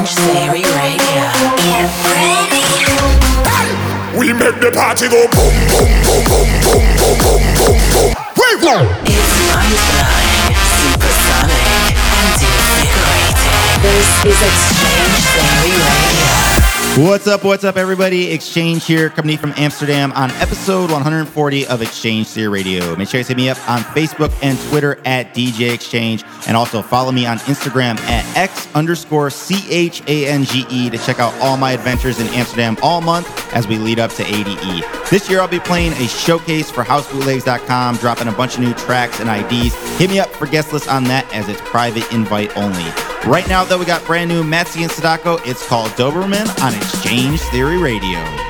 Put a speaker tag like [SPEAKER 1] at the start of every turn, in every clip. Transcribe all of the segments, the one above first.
[SPEAKER 1] X-Change Theory Radio. Get ready.
[SPEAKER 2] We make the party go boom, boom, boom, boom, boom, boom, boom, boom, boom. We go.
[SPEAKER 1] It's mind-blowing, supersonic, and invigorating. This is X-Change Theory Radio.
[SPEAKER 3] What's up, what's up, everybody? X-Change here, coming from Amsterdam on episode 140 of X-Change Theory Radio. Make sure you hit me up on Facebook and Twitter at DJ X-Change, and also follow me on Instagram at X underscore C H A N G E to check out all my adventures in Amsterdam all month as we lead up to ADE. This year, I'll be playing a showcase for housebootlegs.com, dropping a bunch of new tracks and IDs. Hit me up for guest list on that as it's private invite only. Right now, though, we got brand new Matisse and Sadko. It's called Doberman on X-Change Theory Radio.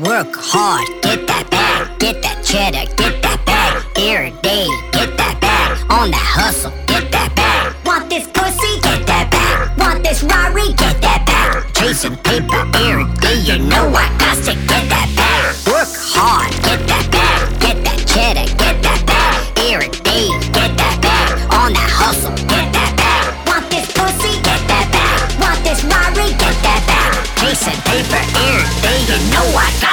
[SPEAKER 4] Work hard, get that bag, get that cheddar, get that bag. Every day, get that bag. On the hustle, get that bag. Want this pussy? Get that bag. Want this Rari? Get that bag. Chasing paper every day, you know I got to get that bag. Work hard, get that bag, get that cheddar, get that bag. Every day, get that bag. On the hustle, get that bag. Want this pussy? Get that bag. Want this Rari? Get that bag. Chasing paper every day, you know I got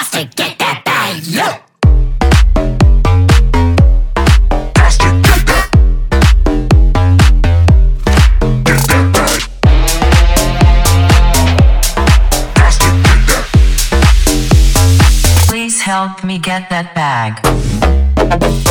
[SPEAKER 4] get that bag.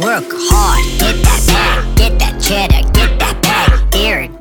[SPEAKER 4] Work hard, get that bag, get that cheddar, get that bag. Every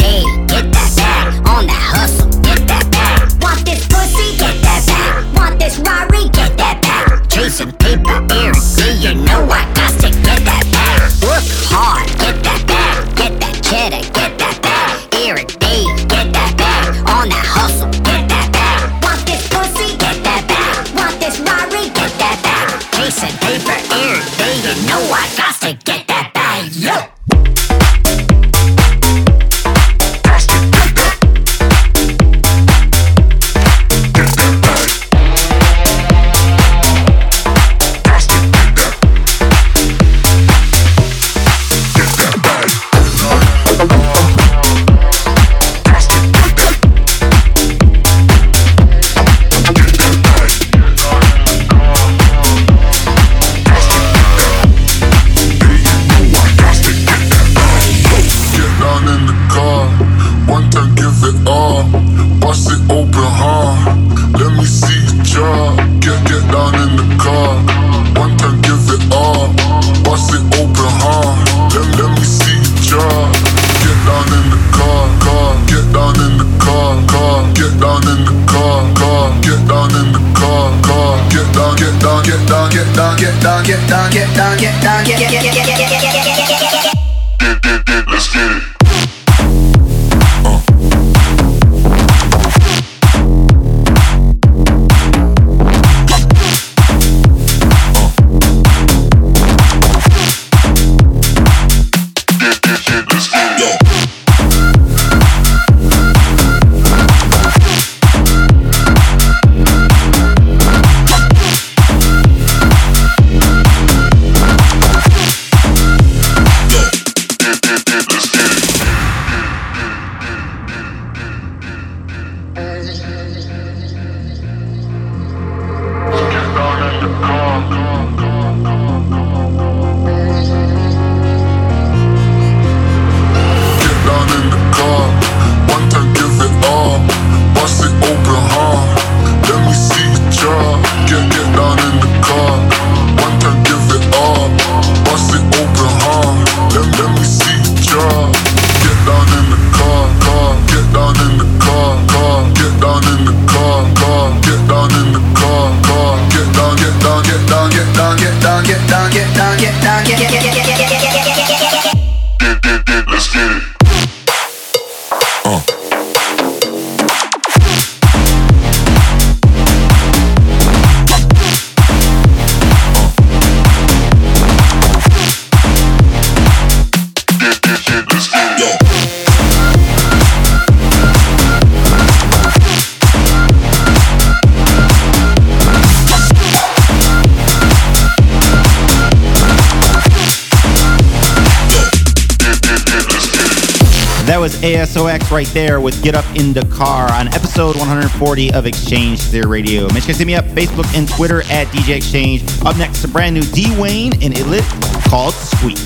[SPEAKER 3] right there with Get Up in the Car on episode 140 of X-Change Theory Radio. Make sure to hit me up Facebook and Twitter at DJ X-Change. Up next, the brand new D Wayne and iLtik called Squeak.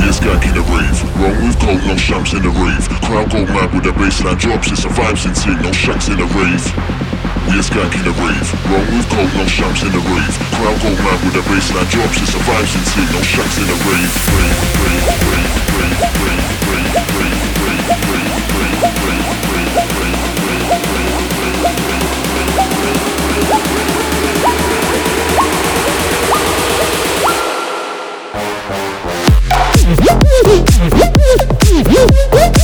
[SPEAKER 5] This guy in the rave. Roll with gold, no shops in the rave. Crowd go mad with the baseline drops. It's a vibe since no shucks in the rave. We is in the rave. Roll with cold. no shops in the rave. Crowd go mad with the baseline drops. It's a vibe since here, no shops in the rave. Rave, rave, rave, rave, rave, rave, rave, rave, rave, rave, rave, rave, rave, rave, rave, rave, rave, rave,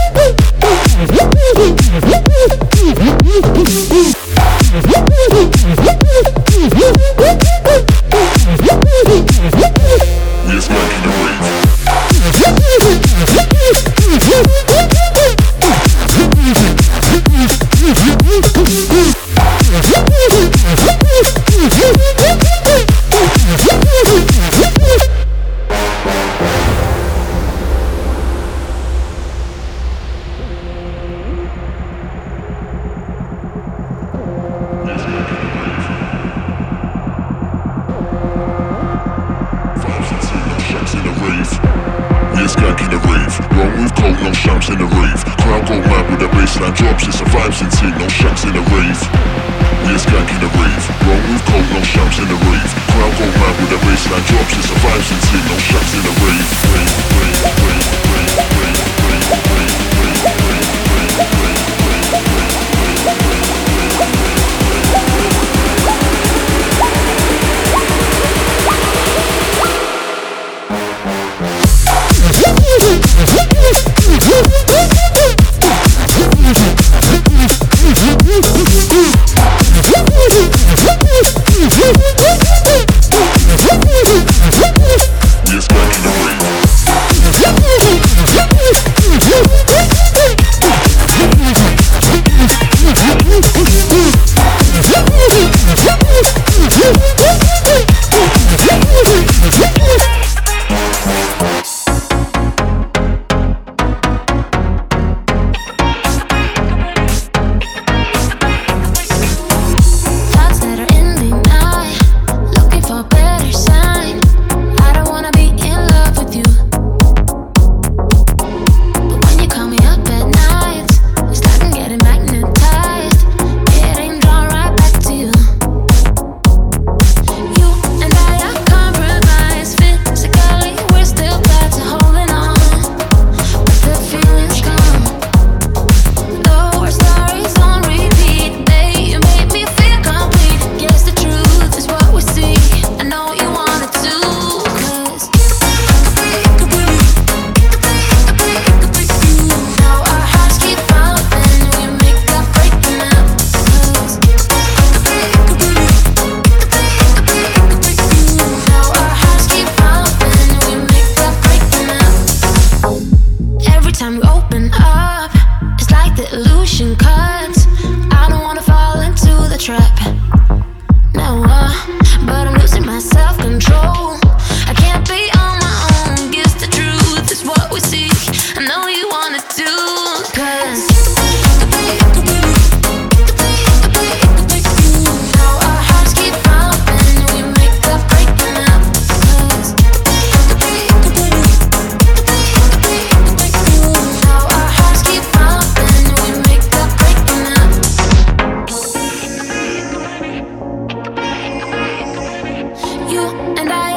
[SPEAKER 6] you and I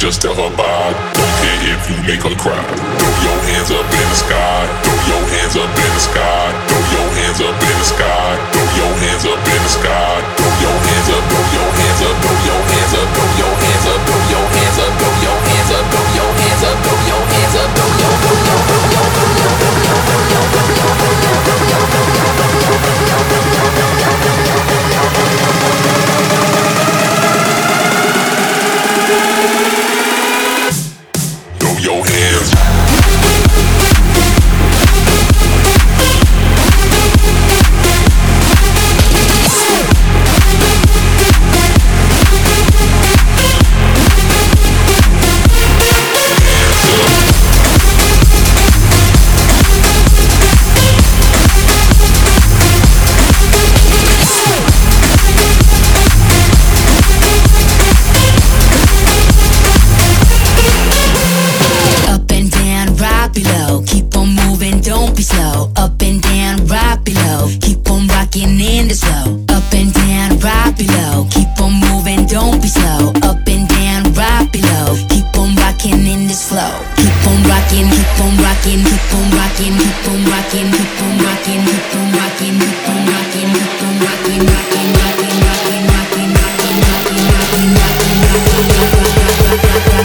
[SPEAKER 7] just a her.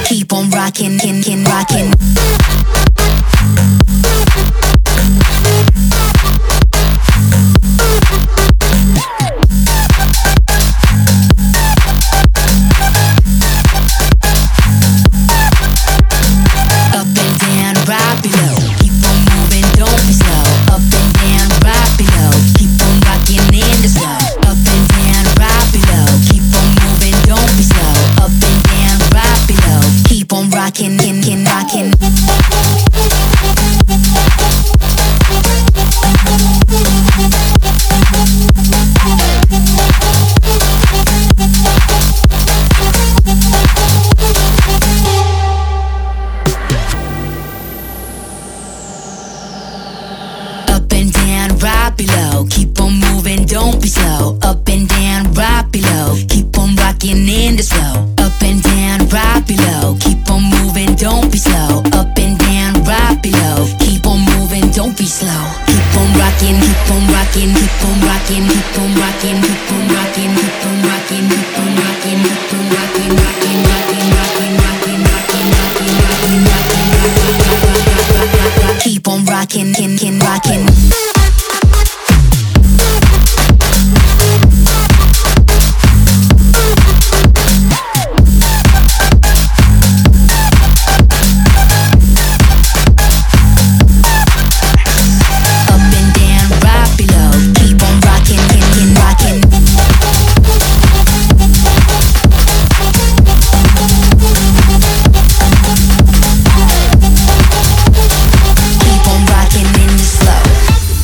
[SPEAKER 8] keep on rocking, kin, kin, rocking.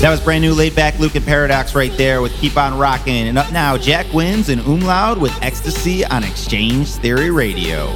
[SPEAKER 3] Was brand new Laidback Luke and Pyrodox right there with Keep On Rockin'. And up now, Jack Wins and Oomloud with Ecstasy on X-Change Theory Radio.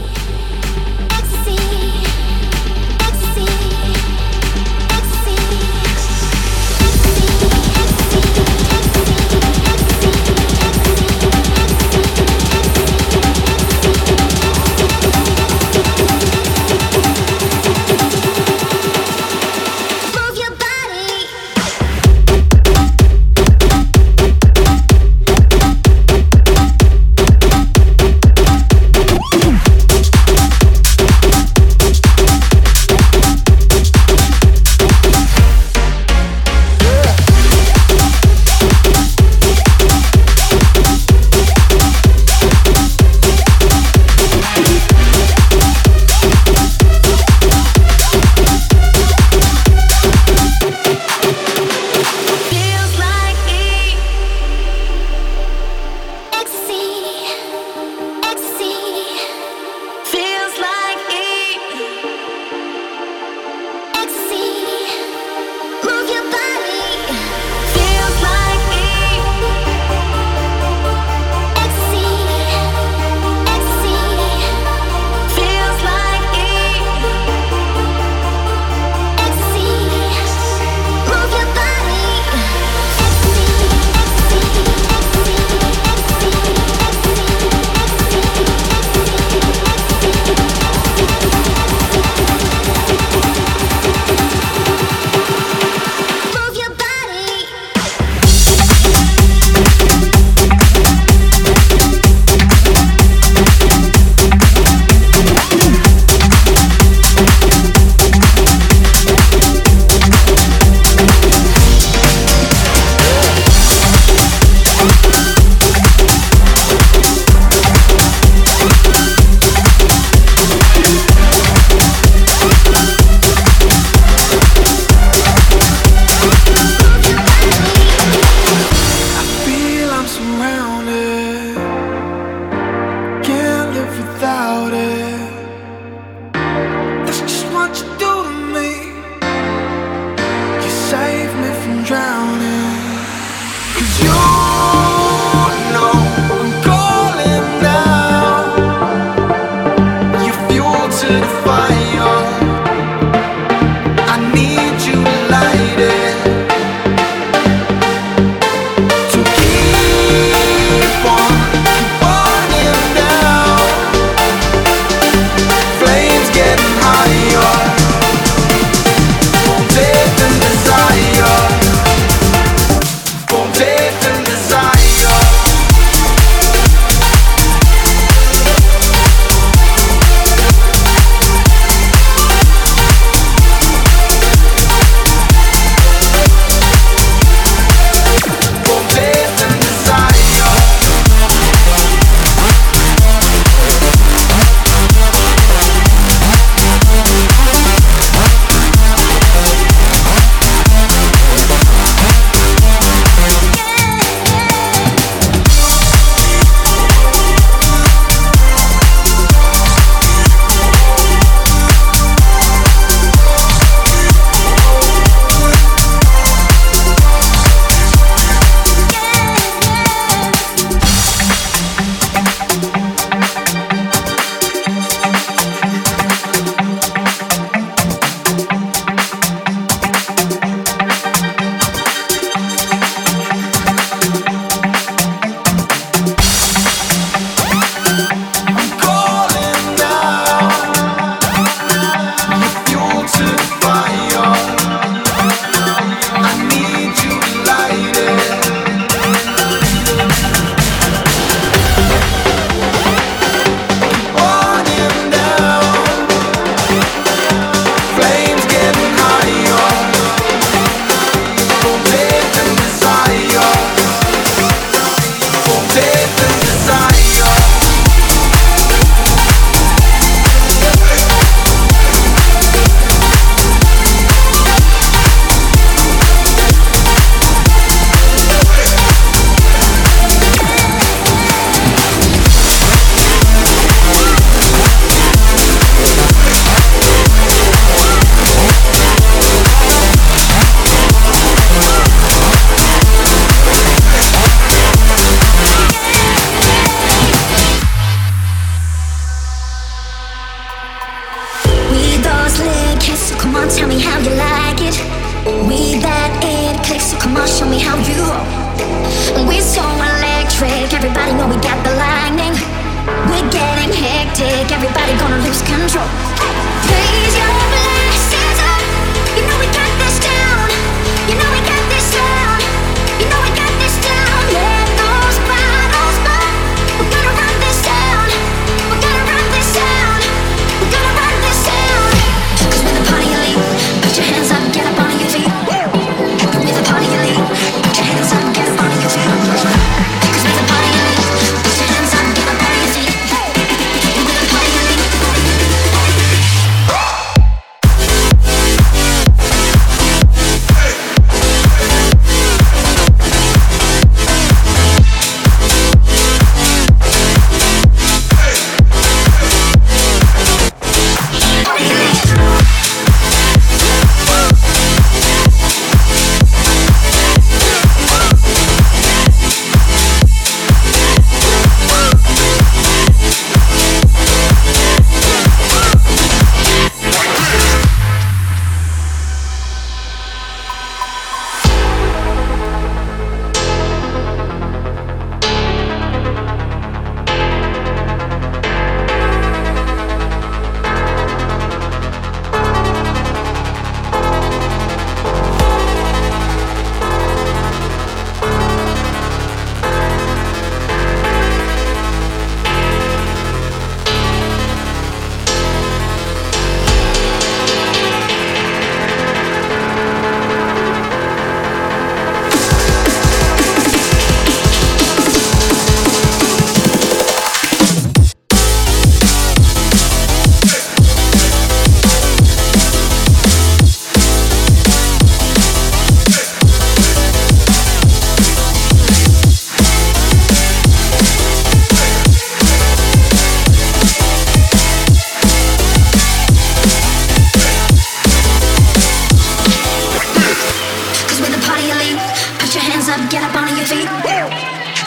[SPEAKER 4] hands up, get up on your feet.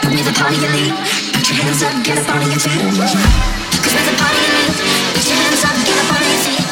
[SPEAKER 4] Don't be the party elite. Put your hands up, get up on your feet. Cause we're the party elite. Put your hands up, get up on your feet.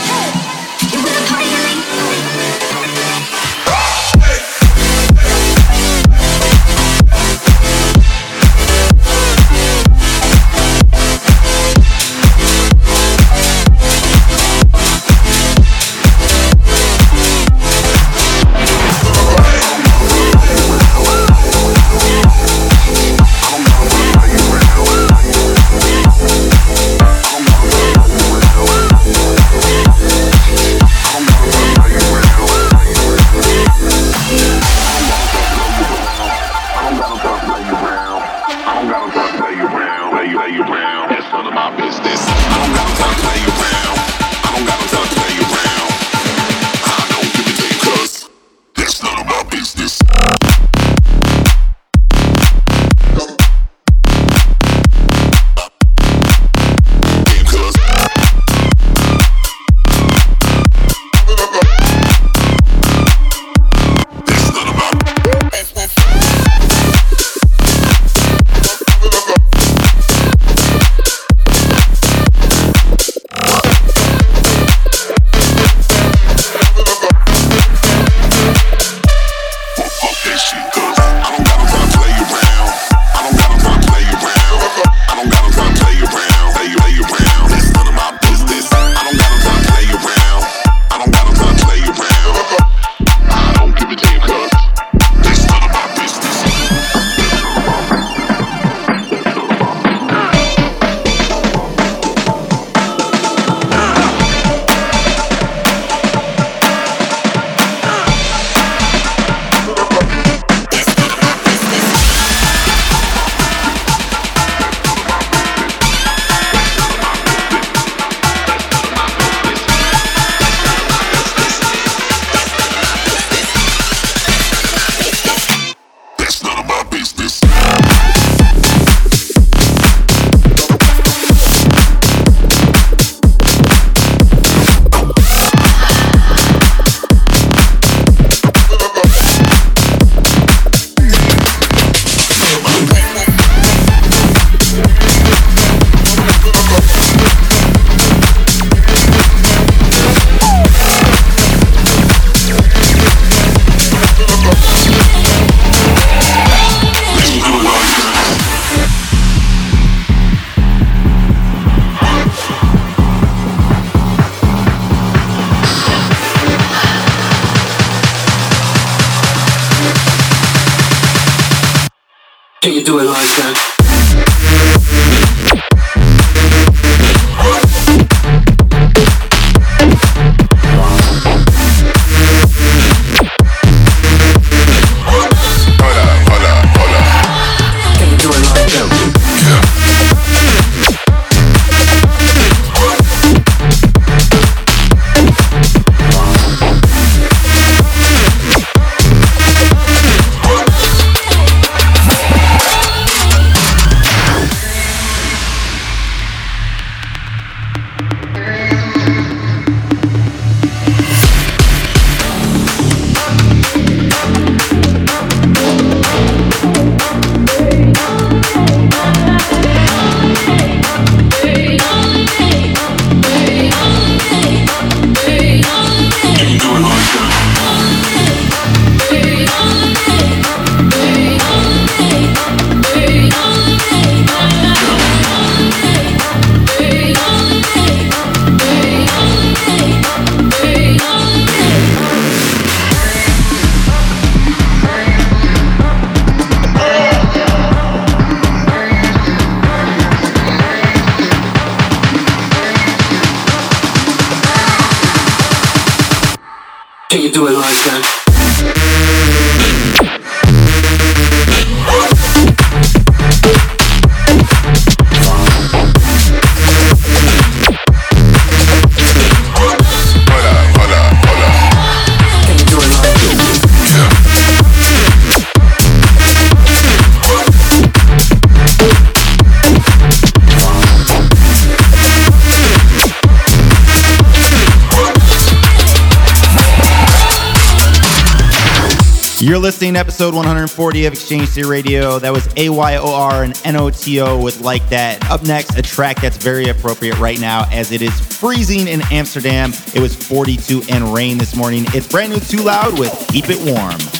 [SPEAKER 3] Episode 140 of X-Change Theory Radio. That was AYOR and NOTO with Like That. Up next, a track that's very appropriate right now as it is freezing in Amsterdam. It was 42 and rain this morning. It's brand new twoloud with Keep It Warm.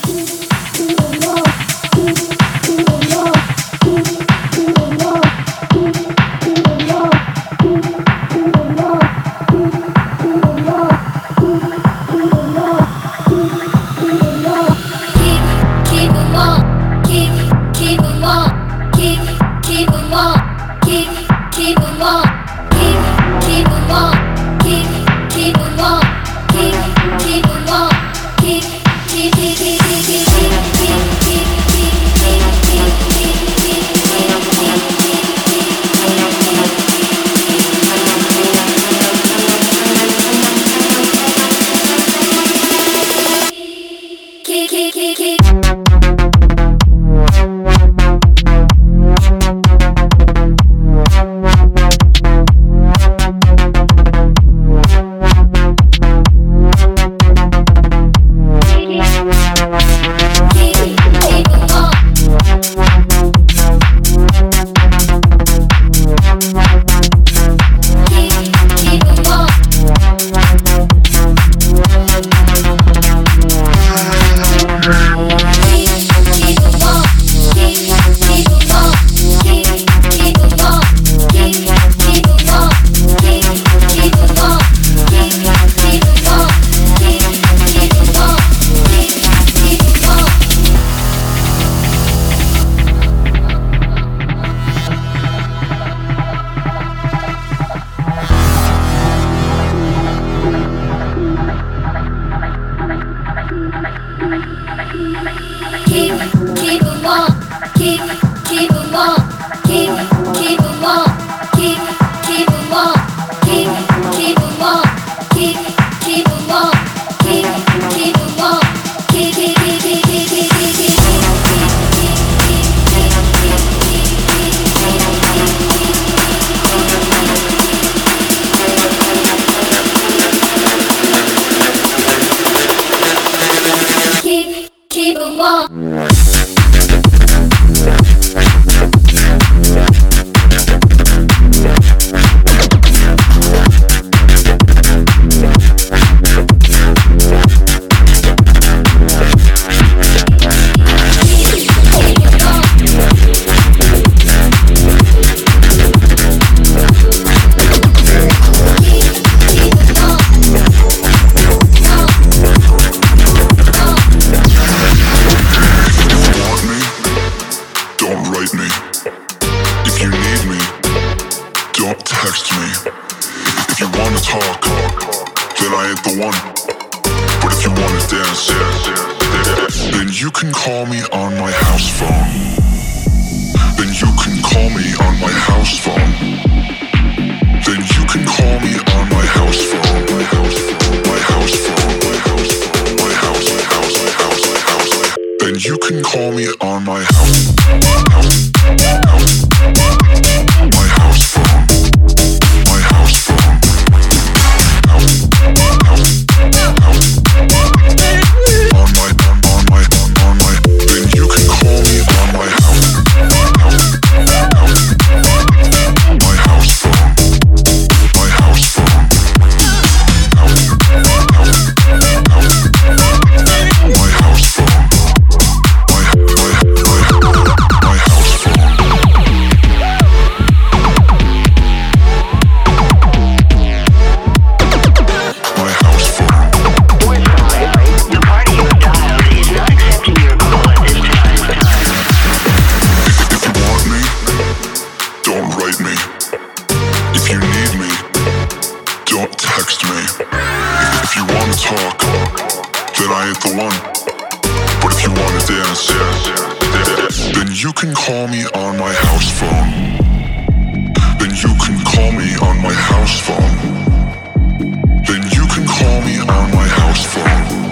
[SPEAKER 6] Keep, keep it warm. Keep, keep it warm. Keep, keep it warm. Keep, keep, keep, keep, keep, keep, keep, Keep
[SPEAKER 2] on. Call me If you need me, don't text me. If you wanna talk,
[SPEAKER 9] then I ain't the one. But if you wanna dance, then you can call me on my house phone. Then you can call me on my house phone. Then you can call me on my house phone.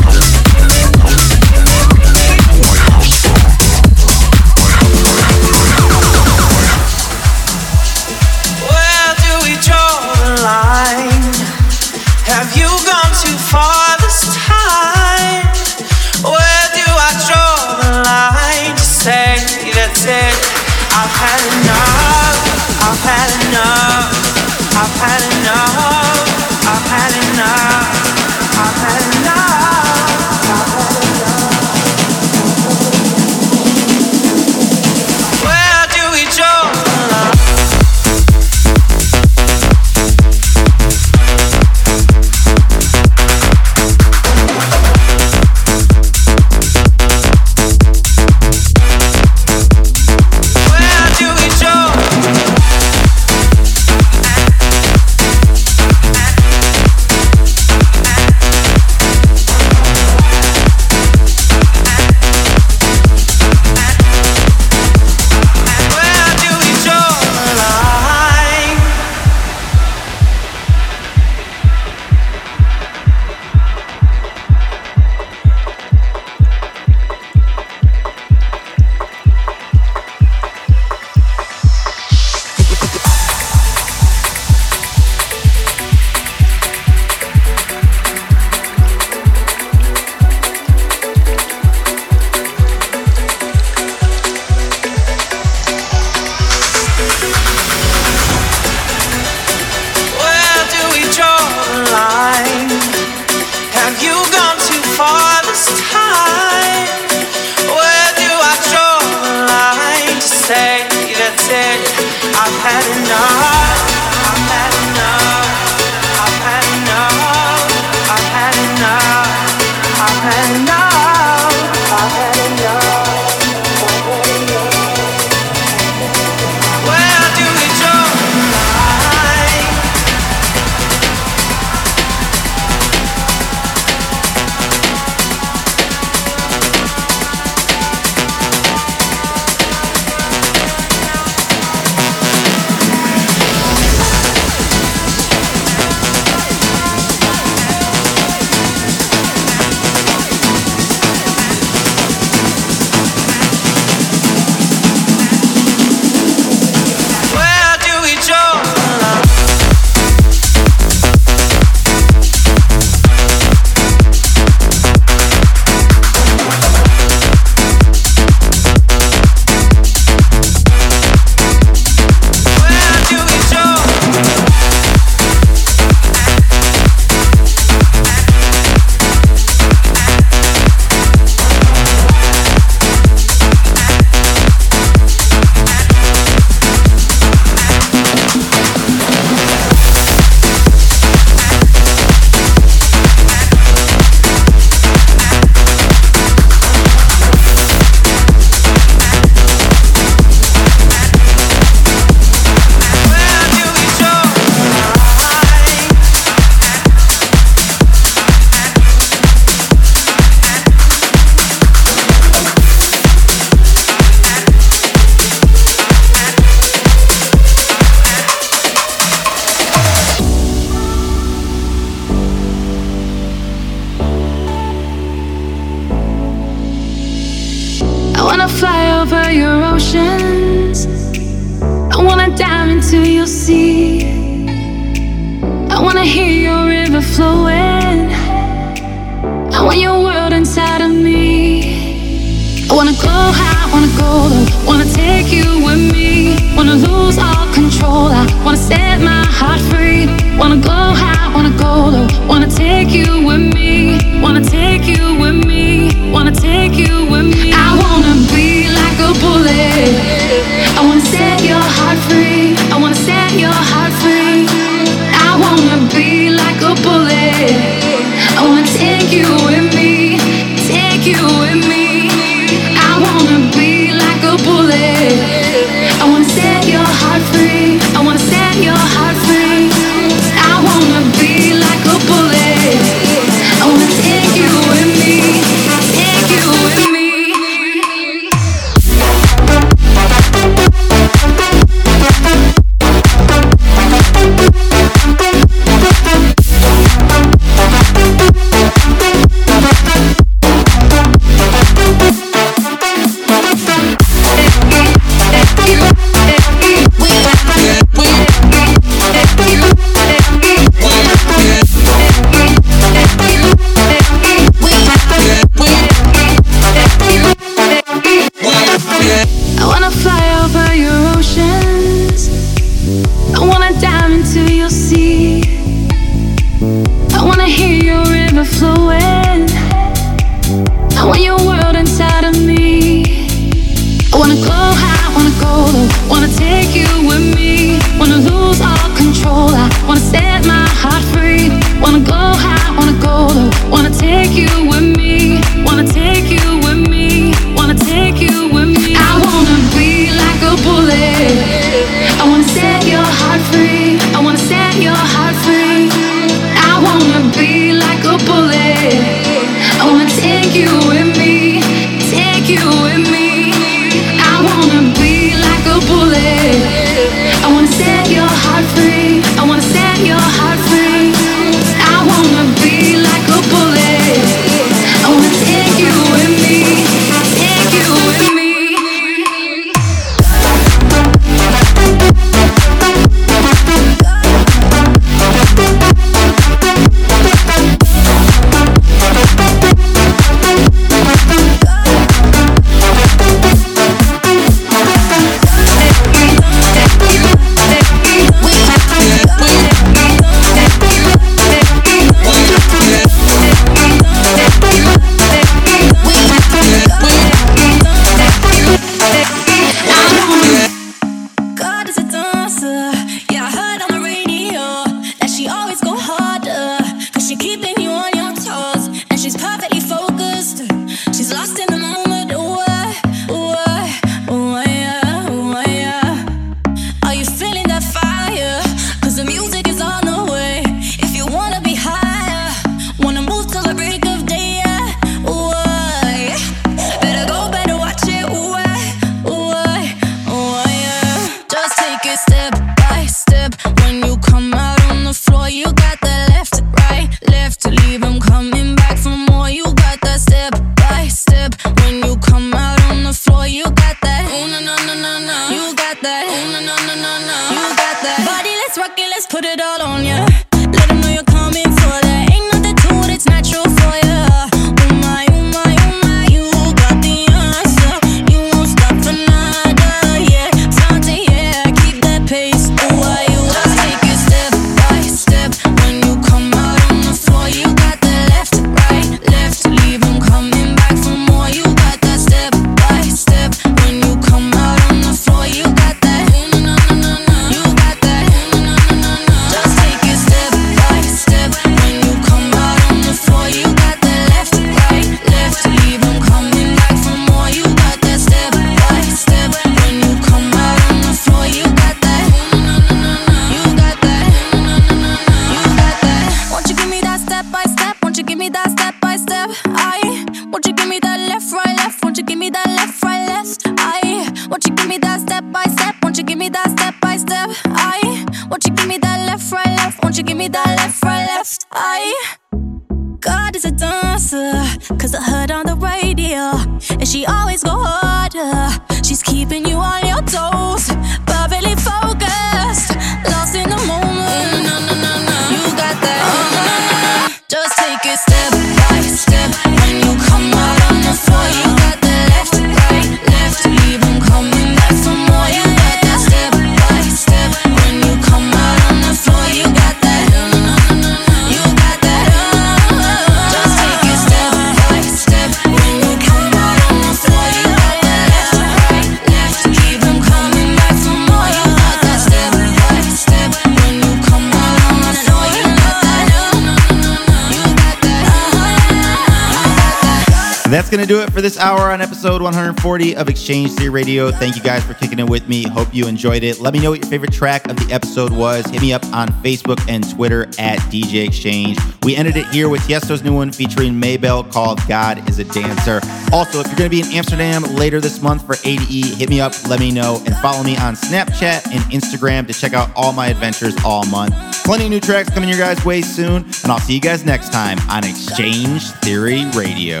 [SPEAKER 10] That's
[SPEAKER 3] going to do it for this hour on episode 140 of X-Change Theory Radio. Thank you guys for kicking it with me. Hope you enjoyed it. Let me know what your favorite track of the episode was. Hit me up on Facebook and Twitter at DJ X-Change. We ended it here with Tiesto's new one featuring Mabel called God is a Dancer. Also, if you're going to be in Amsterdam later this month for ADE, hit me up, let me know, and follow me on Snapchat and Instagram to check out all my adventures all month. Plenty of new tracks coming your guys' way soon, and I'll see you guys next time on X-Change Theory Radio.